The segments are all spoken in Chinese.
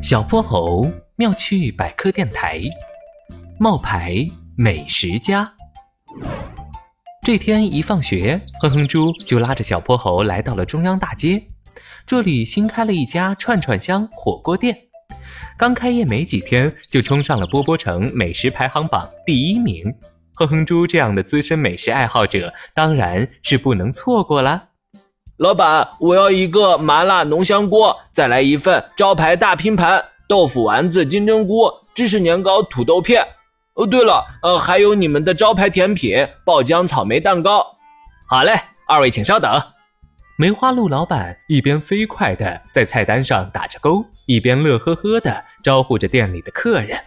小泼猴妙趣百科电台，冒牌美食家。这天一放学，哼哼猪就拉着小泼猴来到了中央大街。这里新开了一家串串香火锅店，刚开业没几天就冲上了波波城美食排行榜第一名。哼哼猪这样的资深美食爱好者，当然是不能错过了。老板，我要一个麻辣浓香锅，再来一份招牌大拼盘，豆腐丸子、金针菇、芝士年糕、土豆片。哦，对了，呃，还有你们的招牌甜品爆浆草莓蛋糕。好嘞，二位请稍等。梅花鹿老板一边飞快地在菜单上打着勾，一边乐呵呵地招呼着店里的客人。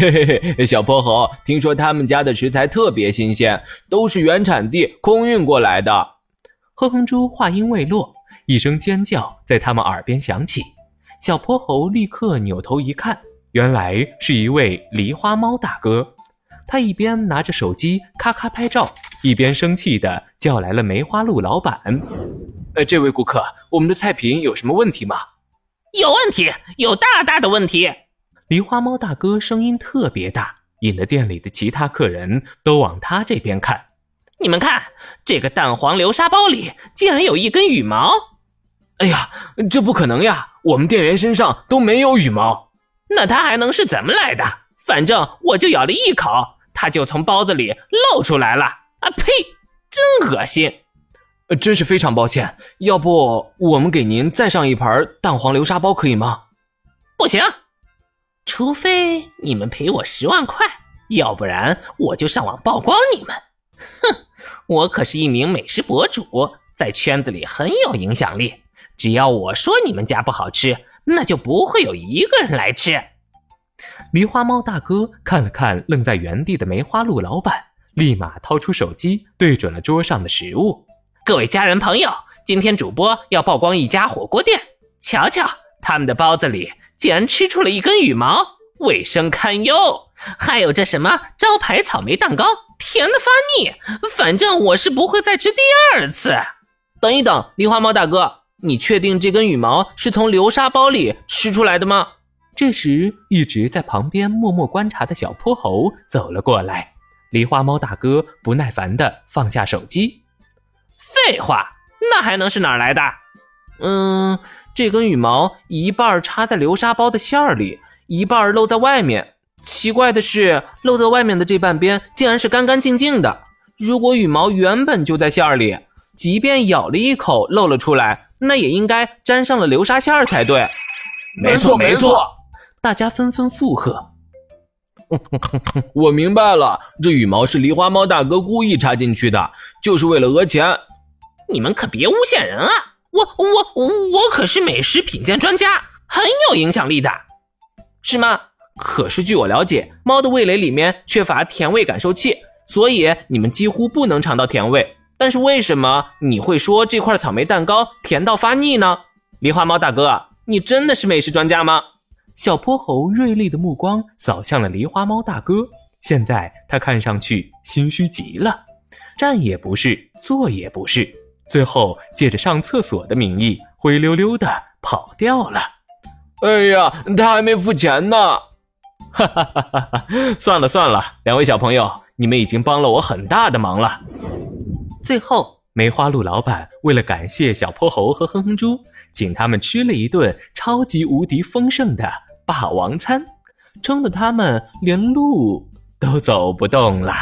嘿嘿嘿，小泼猴，听说他们家的食材特别新鲜，都是原产地空运过来的。哼哼猪话音未落，一声尖叫在他们耳边响起。小泼猴立刻扭头一看，原来是一位狸花猫大哥。他一边拿着手机咔咔拍照，一边生气地叫来了梅花鹿老板：“呃，这位顾客，我们的菜品有什么问题吗？”“有问题，有大大的问题。”狸花猫大哥声音特别大，引得店里的其他客人都往他这边看。你们看，这个蛋黄流沙包里竟然有一根羽毛！哎呀，这不可能呀！我们店员身上都没有羽毛，那它还能是怎么来的？反正我就咬了一口，它就从包子里露出来了！啊呸，真恶心！真是非常抱歉，要不我们给您再上一盘蛋黄流沙包可以吗？不行，除非你们赔我十万块，要不然我就上网曝光你们！哼！我可是一名美食博主，在圈子里很有影响力。只要我说你们家不好吃，那就不会有一个人来吃。狸花猫大哥看了看愣在原地的梅花鹿老板，立马掏出手机对准了桌上的食物。各位家人朋友，今天主播要曝光一家火锅店，瞧瞧他们的包子里竟然吃出了一根羽毛，卫生堪忧。还有这什么招牌草莓蛋糕。甜的发腻，反正我是不会再吃第二次。等一等，狸花猫大哥，你确定这根羽毛是从流沙包里吃出来的吗？这时，一直在旁边默默观察的小泼猴走了过来。狸花猫大哥不耐烦地放下手机：“废话，那还能是哪儿来的？嗯，这根羽毛一半插在流沙包的馅儿里，一半露在外面。”奇怪的是，露在外面的这半边竟然是干干净净的。如果羽毛原本就在馅儿里，即便咬了一口露了出来，那也应该沾上了流沙馅儿才对。没错没错，大家纷纷附和。我明白了，这羽毛是狸花猫大哥故意插进去的，就是为了讹钱。你们可别诬陷人啊！我我我可是美食品鉴专家，很有影响力的，是吗？可是据我了解，猫的味蕾里面缺乏甜味感受器，所以你们几乎不能尝到甜味。但是为什么你会说这块草莓蛋糕甜到发腻呢？狸花猫大哥，你真的是美食专家吗？小泼猴锐利的目光扫向了狸花猫大哥，现在他看上去心虚极了，站也不是，坐也不是，最后借着上厕所的名义灰溜溜的跑掉了。哎呀，他还没付钱呢！哈哈哈哈哈！算了算了，两位小朋友，你们已经帮了我很大的忙了。最后，梅花鹿老板为了感谢小泼猴和哼哼猪，请他们吃了一顿超级无敌丰盛的霸王餐，撑得他们连路都走不动了。